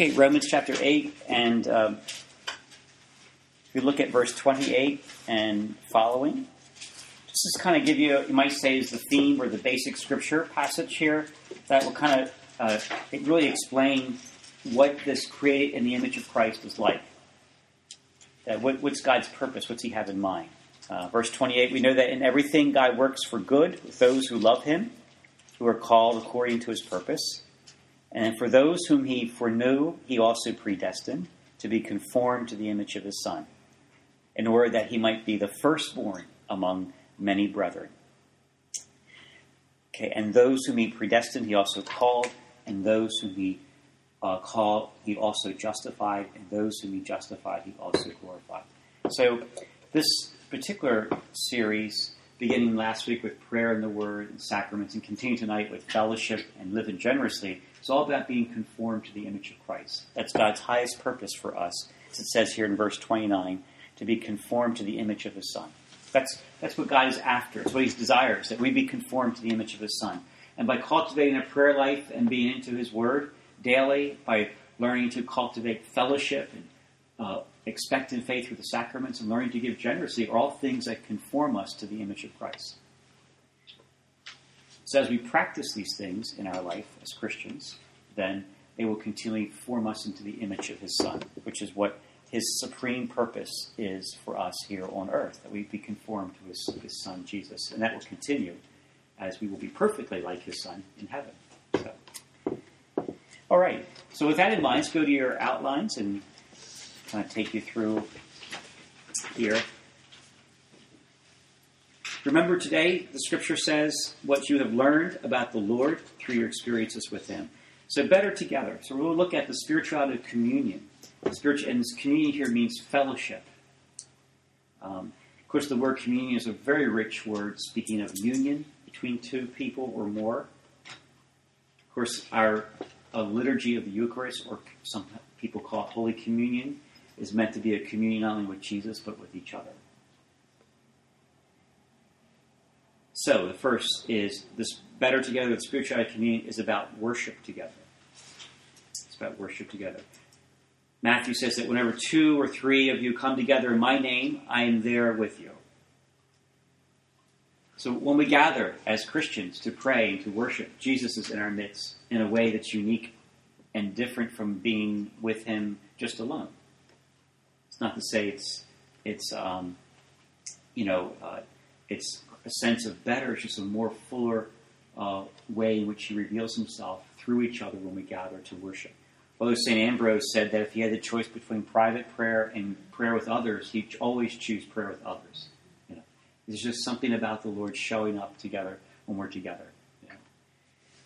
Okay, Romans chapter 8, and um, if you look at verse 28 and following, just to kind of give you, you might say, is the theme or the basic scripture passage here that will kind of uh, it really explain what this created in the image of Christ is like. That what, what's God's purpose? What's He have in mind? Uh, verse 28, we know that in everything God works for good with those who love Him, who are called according to His purpose. And for those whom he foreknew, he also predestined to be conformed to the image of his Son, in order that he might be the firstborn among many brethren. Okay, and those whom he predestined, he also called, and those whom he uh, called, he also justified, and those whom he justified, he also glorified. So, this particular series, beginning last week with prayer and the word and sacraments, and continuing tonight with fellowship and living generously, it's all about being conformed to the image of Christ. That's God's highest purpose for us, as it says here in verse 29, to be conformed to the image of His Son. That's, that's what God is after. It's what He desires, that we be conformed to the image of His Son. And by cultivating a prayer life and being into His Word daily, by learning to cultivate fellowship and uh, expectant faith through the sacraments and learning to give generously are all things that conform us to the image of Christ. So as we practice these things in our life as Christians, then they will continually form us into the image of His Son, which is what His supreme purpose is for us here on earth, that we be conformed to His, his Son, Jesus. And that will continue as we will be perfectly like His Son in heaven. So. All right, so with that in mind, let's go to your outlines and kind of take you through here. Remember today, the scripture says what you have learned about the Lord through your experiences with Him. So, better together. So, we'll look at the spirituality of communion. The spiritual, and communion here means fellowship. Um, of course, the word communion is a very rich word, speaking of union between two people or more. Of course, our liturgy of the Eucharist, or some people call it Holy Communion, is meant to be a communion not only with Jesus, but with each other. So the first is this better together with spirituality communion is about worship together. It's about worship together. Matthew says that whenever two or three of you come together in my name, I am there with you. So when we gather as Christians to pray and to worship, Jesus is in our midst in a way that's unique and different from being with him just alone. It's not to say it's it's um, you know uh, it's a sense of better. It's just a more fuller uh, way in which he reveals himself through each other when we gather to worship. Although St. Ambrose said that if he had the choice between private prayer and prayer with others, he'd always choose prayer with others. You know, there's just something about the Lord showing up together when we're together. You know.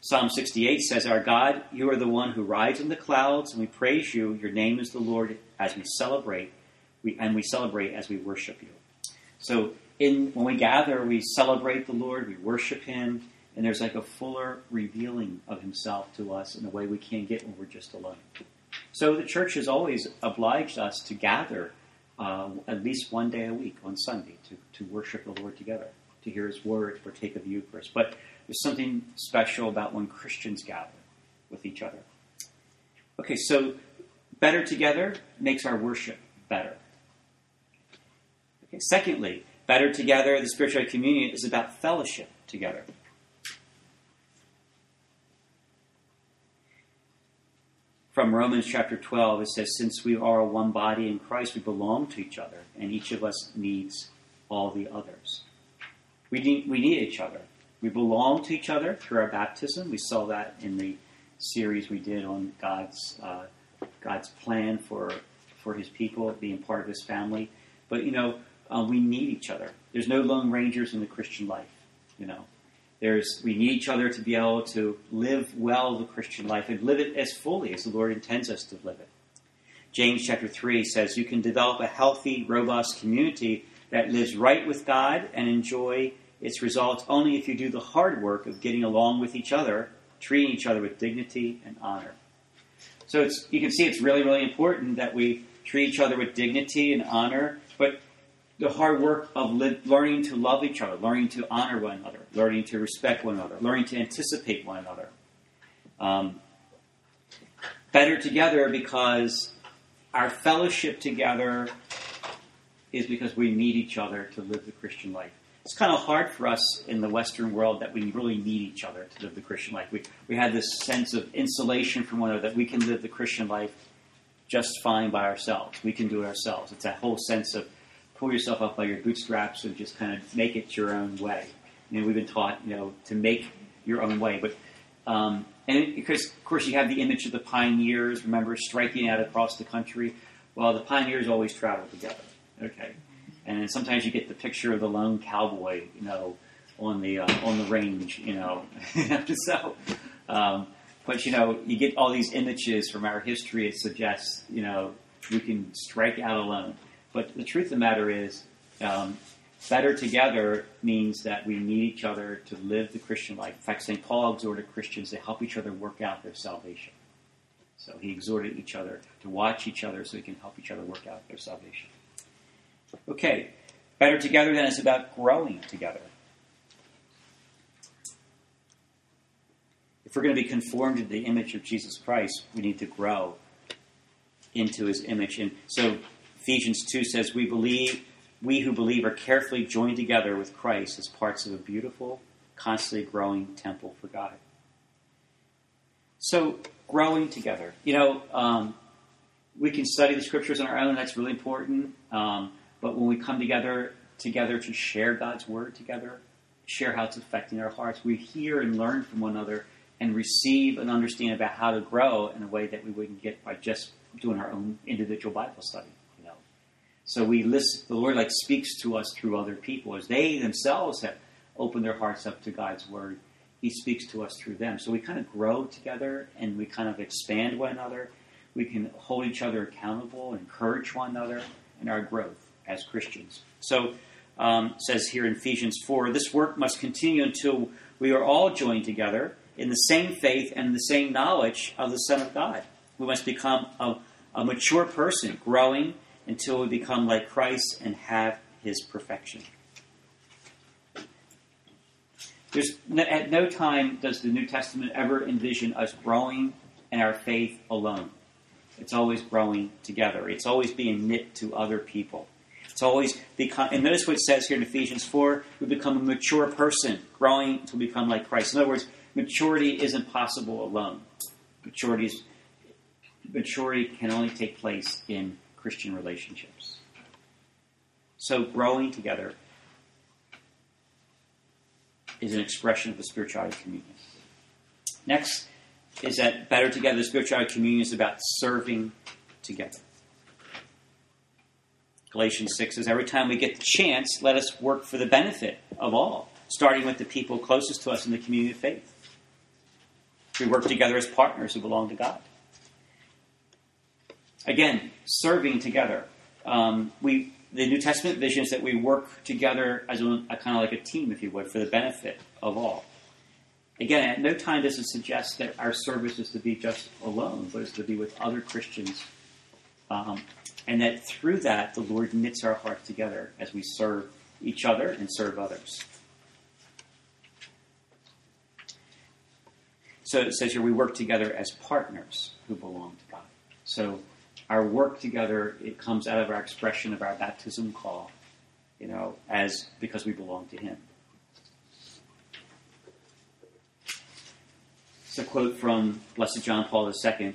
Psalm 68 says, Our God, you are the one who rides in the clouds, and we praise you. Your name is the Lord as we celebrate, we, and we celebrate as we worship you. So in when we gather, we celebrate the Lord, we worship Him, and there's like a fuller revealing of Himself to us in a way we can't get when we're just alone. So the church has always obliged us to gather uh, at least one day a week on Sunday to, to worship the Lord together, to hear His word, to partake of the Eucharist. But there's something special about when Christians gather with each other. Okay, so better together makes our worship better. Okay, secondly, better together, the spiritual communion is about fellowship together. From Romans chapter 12, it says, Since we are one body in Christ, we belong to each other, and each of us needs all the others. We need, we need each other. We belong to each other through our baptism. We saw that in the series we did on God's, uh, God's plan for, for his people, being part of his family. But, you know, uh, we need each other. There's no lone rangers in the Christian life. You know, there's we need each other to be able to live well the Christian life and live it as fully as the Lord intends us to live it. James chapter three says you can develop a healthy, robust community that lives right with God and enjoy its results only if you do the hard work of getting along with each other, treating each other with dignity and honor. So it's, you can see it's really, really important that we treat each other with dignity and honor, but the hard work of li- learning to love each other, learning to honor one another, learning to respect one another, learning to anticipate one another. Um, better together because our fellowship together is because we need each other to live the Christian life. It's kind of hard for us in the Western world that we really need each other to live the Christian life. We, we have this sense of insulation from one another that we can live the Christian life just fine by ourselves. We can do it ourselves. It's that whole sense of pull yourself up by your bootstraps and just kind of make it your own way. You know, we've been taught, you know, to make your own way. But um, and because of course you have the image of the pioneers. Remember striking out across the country. Well, the pioneers always traveled together. Okay, and sometimes you get the picture of the lone cowboy, you know, on the uh, on the range, you know. so, um, but you know, you get all these images from our history. It suggests, you know, we can strike out alone. But the truth of the matter is, um, better together means that we need each other to live the Christian life. In fact, St. Paul exhorted Christians to help each other work out their salvation. So he exhorted each other to watch each other so we can help each other work out their salvation. Okay, better together then is about growing together. If we're going to be conformed to the image of Jesus Christ, we need to grow into his image. And so Ephesians 2 says, We believe we who believe are carefully joined together with Christ as parts of a beautiful, constantly growing temple for God. So, growing together. You know, um, we can study the scriptures on our own, that's really important. Um, but when we come together, together to share God's word together, share how it's affecting our hearts, we hear and learn from one another and receive and understand about how to grow in a way that we wouldn't get by just doing our own individual Bible study. So we listen, the Lord like speaks to us through other people as they themselves have opened their hearts up to God's word. He speaks to us through them. So we kind of grow together and we kind of expand one another. We can hold each other accountable, encourage one another in our growth as Christians. So um, says here in Ephesians 4, this work must continue until we are all joined together in the same faith and the same knowledge of the Son of God. We must become a, a mature person, growing until we become like Christ and have his perfection. There's no, at no time does the New Testament ever envision us growing in our faith alone. It's always growing together. It's always being knit to other people. It's always become, and notice what it says here in Ephesians 4 we become a mature person, growing to become like Christ. In other words, maturity isn't possible alone. Maturity, maturity can only take place in Christian relationships. So, growing together is an expression of the spirituality of communion. Next is that better together, the spirituality of communion is about serving together. Galatians 6 says, Every time we get the chance, let us work for the benefit of all, starting with the people closest to us in the community of faith. We work together as partners who belong to God. Again, serving together. Um, we the New Testament vision is that we work together as a, a, kind of like a team, if you would, for the benefit of all. Again, at no time does it suggest that our service is to be just alone, but it's to be with other Christians, um, and that through that the Lord knits our hearts together as we serve each other and serve others. So it says here we work together as partners who belong to God. So our work together it comes out of our expression of our baptism call, you know, as because we belong to Him. It's a quote from Blessed John Paul II.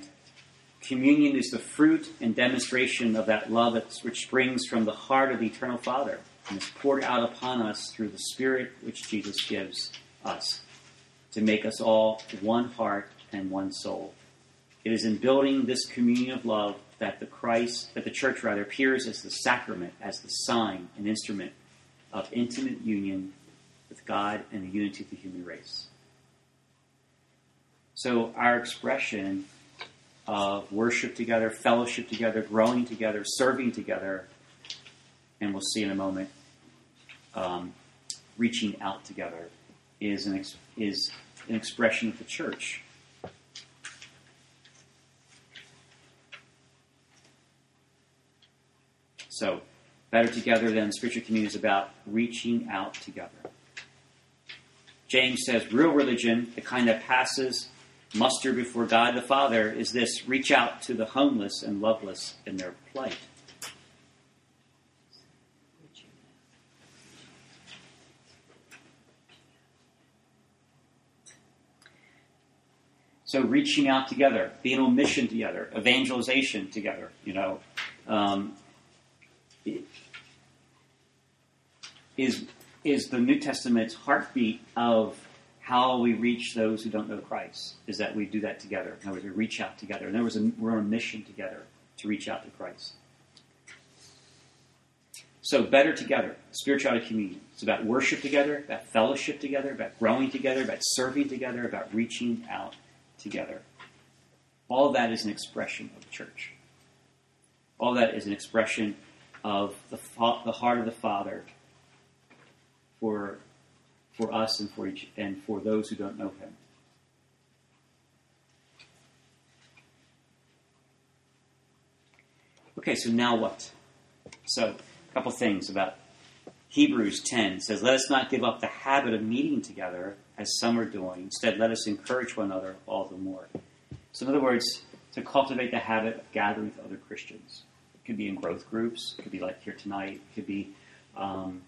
Communion is the fruit and demonstration of that love which springs from the heart of the Eternal Father and is poured out upon us through the Spirit which Jesus gives us to make us all one heart and one soul. It is in building this communion of love that the Christ, that the church rather appears as the sacrament, as the sign and instrument of intimate union with God and the unity of the human race. So our expression of worship together, fellowship together, growing together, serving together, and we'll see in a moment, um, reaching out together is an, ex- is an expression of the church. So, better together than spiritual community is about reaching out together. James says real religion, the kind that passes muster before God the Father is this reach out to the homeless and loveless in their plight. So reaching out together, being on mission together, evangelization together, you know, um, is is the New Testament's heartbeat of how we reach those who don't know Christ. Is that we do that together. In other words, we reach out together. In other words, we're on a mission together to reach out to Christ. So better together, spirituality communion. It's about worship together, about fellowship together, about growing together, about serving together, about reaching out together. All that is an expression of the church. All that is an expression of the, the heart of the Father for, for us and for, each, and for those who don't know Him. Okay, so now what? So, a couple things about Hebrews 10 says, Let us not give up the habit of meeting together as some are doing. Instead, let us encourage one another all the more. So, in other words, to cultivate the habit of gathering with other Christians. Could be in growth groups, could be like here tonight, could be um,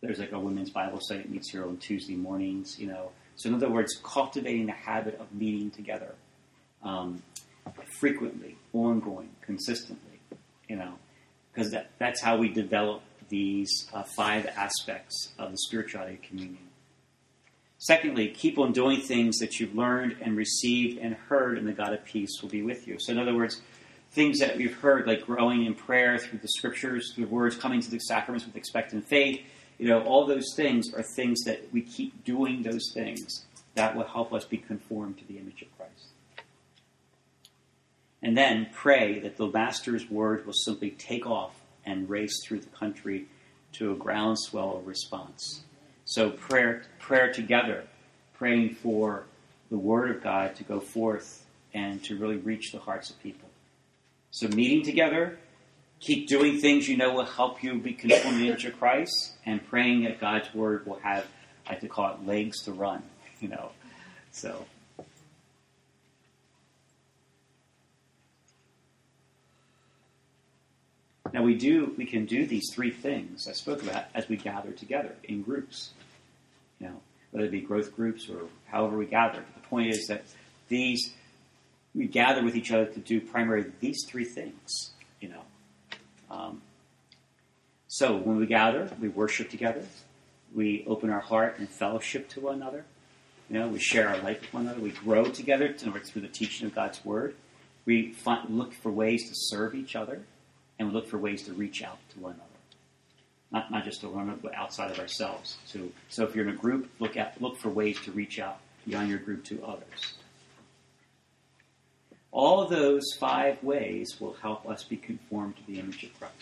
there's like a women's Bible study that meets here on Tuesday mornings, you know. So, in other words, cultivating the habit of meeting together um, frequently, ongoing, consistently, you know, because that, that's how we develop these uh, five aspects of the spirituality of communion. Secondly, keep on doing things that you've learned and received and heard, and the God of peace will be with you. So, in other words, things that we've heard, like growing in prayer through the scriptures, through words, coming to the sacraments with expectant faith, you know, all those things are things that we keep doing those things that will help us be conformed to the image of Christ. And then pray that the Master's word will simply take off and race through the country to a groundswell of response. So prayer, prayer together, praying for the Word of God to go forth and to really reach the hearts of people. So meeting together, keep doing things you know will help you be conformed to the image of Christ, and praying that God's Word will have, I like to call it, legs to run. You know, so. Now we do we can do these three things I spoke about as we gather together in groups. You know, whether it be growth groups or however we gather. The point is that these we gather with each other to do primarily these three things. You know. Um, so when we gather, we worship together. We open our heart and fellowship to one another. You know, we share our life with one another. We grow together through the teaching of God's word. We find, look for ways to serve each other and we look for ways to reach out to one another. Not, not just to one another, but outside of ourselves. So, so if you're in a group, look at look for ways to reach out beyond your group to others. All those five ways will help us be conformed to the image of Christ.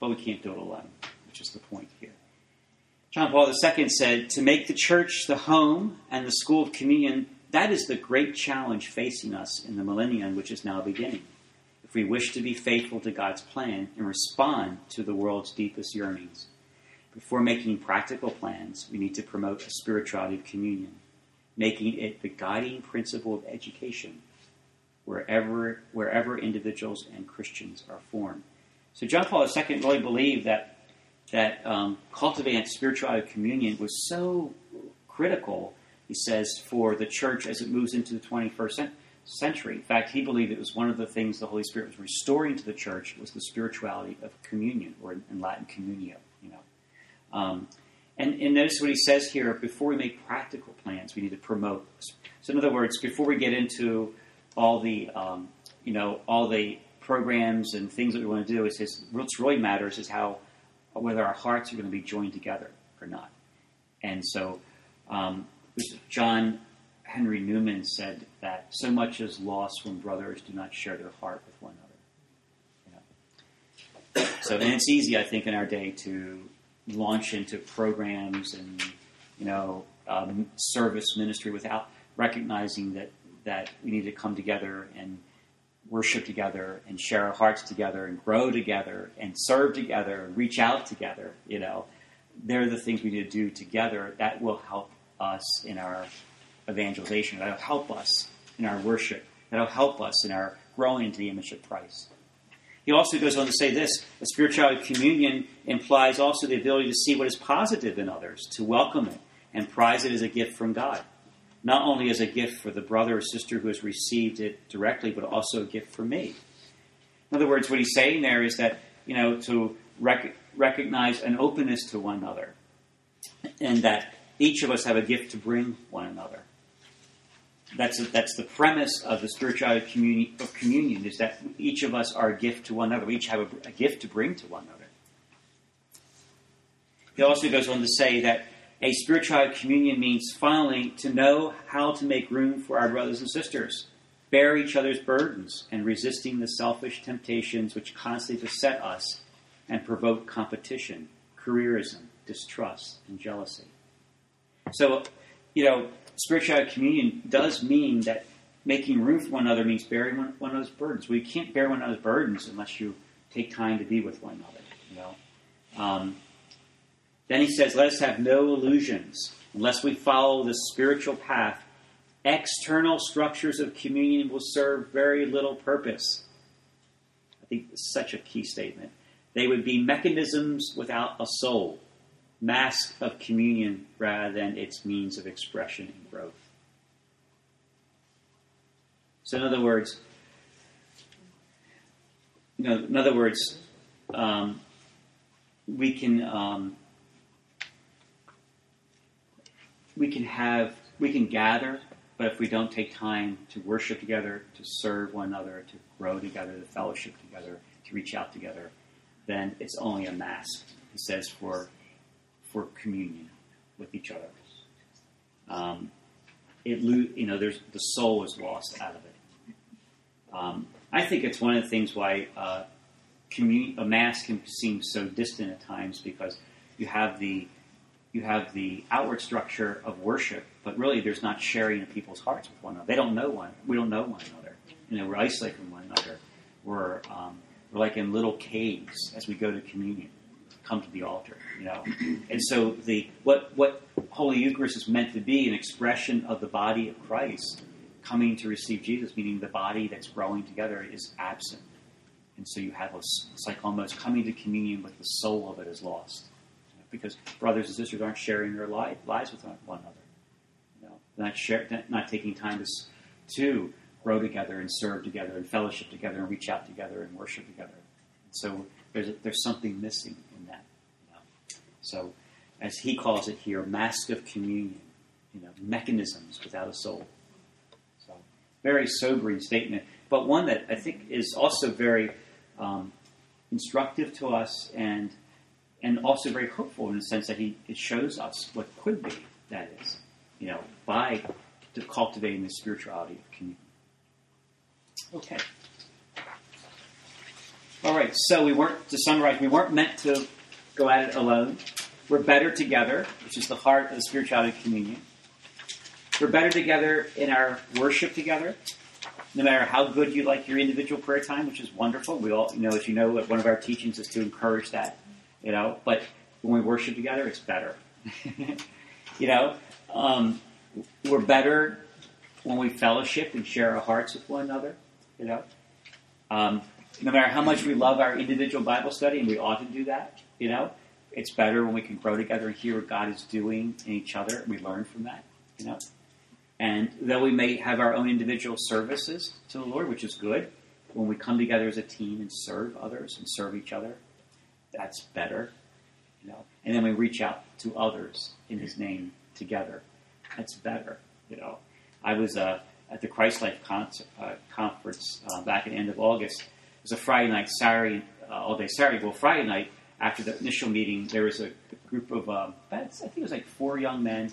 But we can't do it alone, which is the point here. John Paul II said, To make the church the home and the school of communion, that is the great challenge facing us in the millennium which is now beginning if we wish to be faithful to God's plan and respond to the world's deepest yearnings. Before making practical plans, we need to promote a spirituality of communion, making it the guiding principle of education wherever, wherever individuals and Christians are formed. So John Paul II really believed that, that um, cultivating spirituality of communion was so critical, he says, for the church as it moves into the 21st century. In fact, he believed it was one of the things the Holy Spirit was restoring to the church was the spirituality of communion, or in Latin, communio. You know, um, and, and notice what he says here: before we make practical plans, we need to promote. So, in other words, before we get into all the, um, you know, all the programs and things that we want to do, it says what's really matters is how whether our hearts are going to be joined together or not. And so, um, John Henry Newman said that so much is lost when brothers do not share their heart with one another. So, and it's easy, I think, in our day to launch into programs and you know um, service ministry without recognizing that that we need to come together and worship together and share our hearts together and grow together and serve together and reach out together. You know, they're the things we need to do together that will help us in our evangelization. That'll help us in our worship. That'll help us in our growing into the image of Christ. He also goes on to say this a spirituality communion implies also the ability to see what is positive in others, to welcome it, and prize it as a gift from God. Not only as a gift for the brother or sister who has received it directly, but also a gift for me. In other words, what he's saying there is that, you know, to rec- recognize an openness to one another, and that each of us have a gift to bring one another. That's, a, that's the premise of the spirituality communion, of communion, is that each of us are a gift to one another. We each have a, a gift to bring to one another. He also goes on to say that a spirituality communion means finally to know how to make room for our brothers and sisters, bear each other's burdens, and resisting the selfish temptations which constantly beset us and provoke competition, careerism, distrust, and jealousy. So, you know, spirituality communion does mean that making room for one another means bearing one, one another's burdens. We can't bear one another's burdens unless you take time to be with one another. You know. Um, then he says, "Let us have no illusions. Unless we follow the spiritual path, external structures of communion will serve very little purpose." I think it's such a key statement. They would be mechanisms without a soul mask of communion rather than its means of expression and growth. So, in other words, you know, in other words, um, we can um, we can have we can gather, but if we don't take time to worship together, to serve one another, to grow together, to fellowship together, to reach out together, then it's only a mask. He says for for communion with each other. Um, it you know there's the soul is lost out of it. Um, I think it's one of the things why uh, commun- a mass can seem so distant at times because you have the you have the outward structure of worship, but really there's not sharing of people's hearts with one another. They don't know one. We don't know one another. You know, we're isolated from one another. We're um, we're like in little caves as we go to communion come to the altar, you know. And so the what what Holy Eucharist is meant to be an expression of the body of Christ coming to receive Jesus, meaning the body that's growing together is absent. And so you have a, it's like almost coming to communion with the soul of it is lost. You know, because brothers and sisters aren't sharing their li- lives with one another. You know, not, share, not taking time to, to grow together and serve together and fellowship together and reach out together and worship together. And So there's, there's something missing so, as he calls it here, mask of communion, you know, mechanisms without a soul. So, very sobering statement, but one that I think is also very um, instructive to us and and also very hopeful in the sense that he it shows us what could be. That is, you know, by cultivating the spirituality of communion. Okay. All right. So we weren't to summarize. We weren't meant to go at it alone. We're better together, which is the heart of the spirituality of communion. We're better together in our worship together, no matter how good you like your individual prayer time, which is wonderful. We all, you know, as you know, one of our teachings is to encourage that, you know. But when we worship together, it's better. you know, um, we're better when we fellowship and share our hearts with one another. You know, um, no matter how much we love our individual Bible study, and we ought to do that. You know, it's better when we can grow together and hear what God is doing in each other. We learn from that, you know. And though we may have our own individual services to the Lord, which is good, when we come together as a team and serve others and serve each other, that's better, you know. And then we reach out to others in His name together. That's better, you know. I was uh, at the Christ Life uh, conference uh, back at the end of August. It was a Friday night, Saturday, uh, all day Saturday. Well, Friday night after the initial meeting, there was a group of, um, I think it was like four young men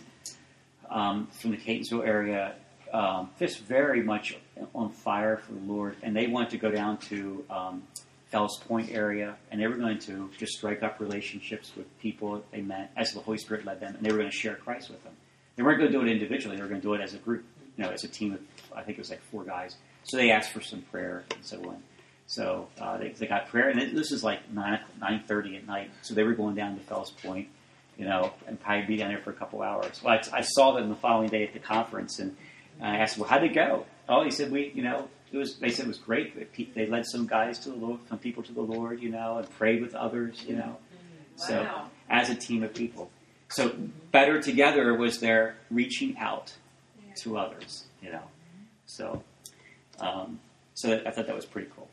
um, from the Catonsville area, um, just very much on fire for the Lord, and they wanted to go down to um, Fells Point area, and they were going to just strike up relationships with people they met as the Holy Spirit led them, and they were going to share Christ with them. They weren't going to do it individually; they were going to do it as a group, you know, as a team of, I think it was like four guys. So they asked for some prayer and so on. So uh, they, they got prayer, and this is like nine nine thirty at night. So they were going down to Fells Point, you know, and probably be down there for a couple hours. Well, I, I saw them the following day at the conference, and I asked, "Well, how'd it go?" Oh, he said, "We, you know, it was." They said it was great. They led some guys to the Lord, some people to the Lord, you know, and prayed with others, you know. Wow. So as a team of people. So better together was their reaching out to others, you know. So, um, so I thought that was pretty cool.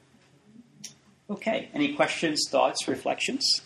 Okay, any questions, thoughts, reflections?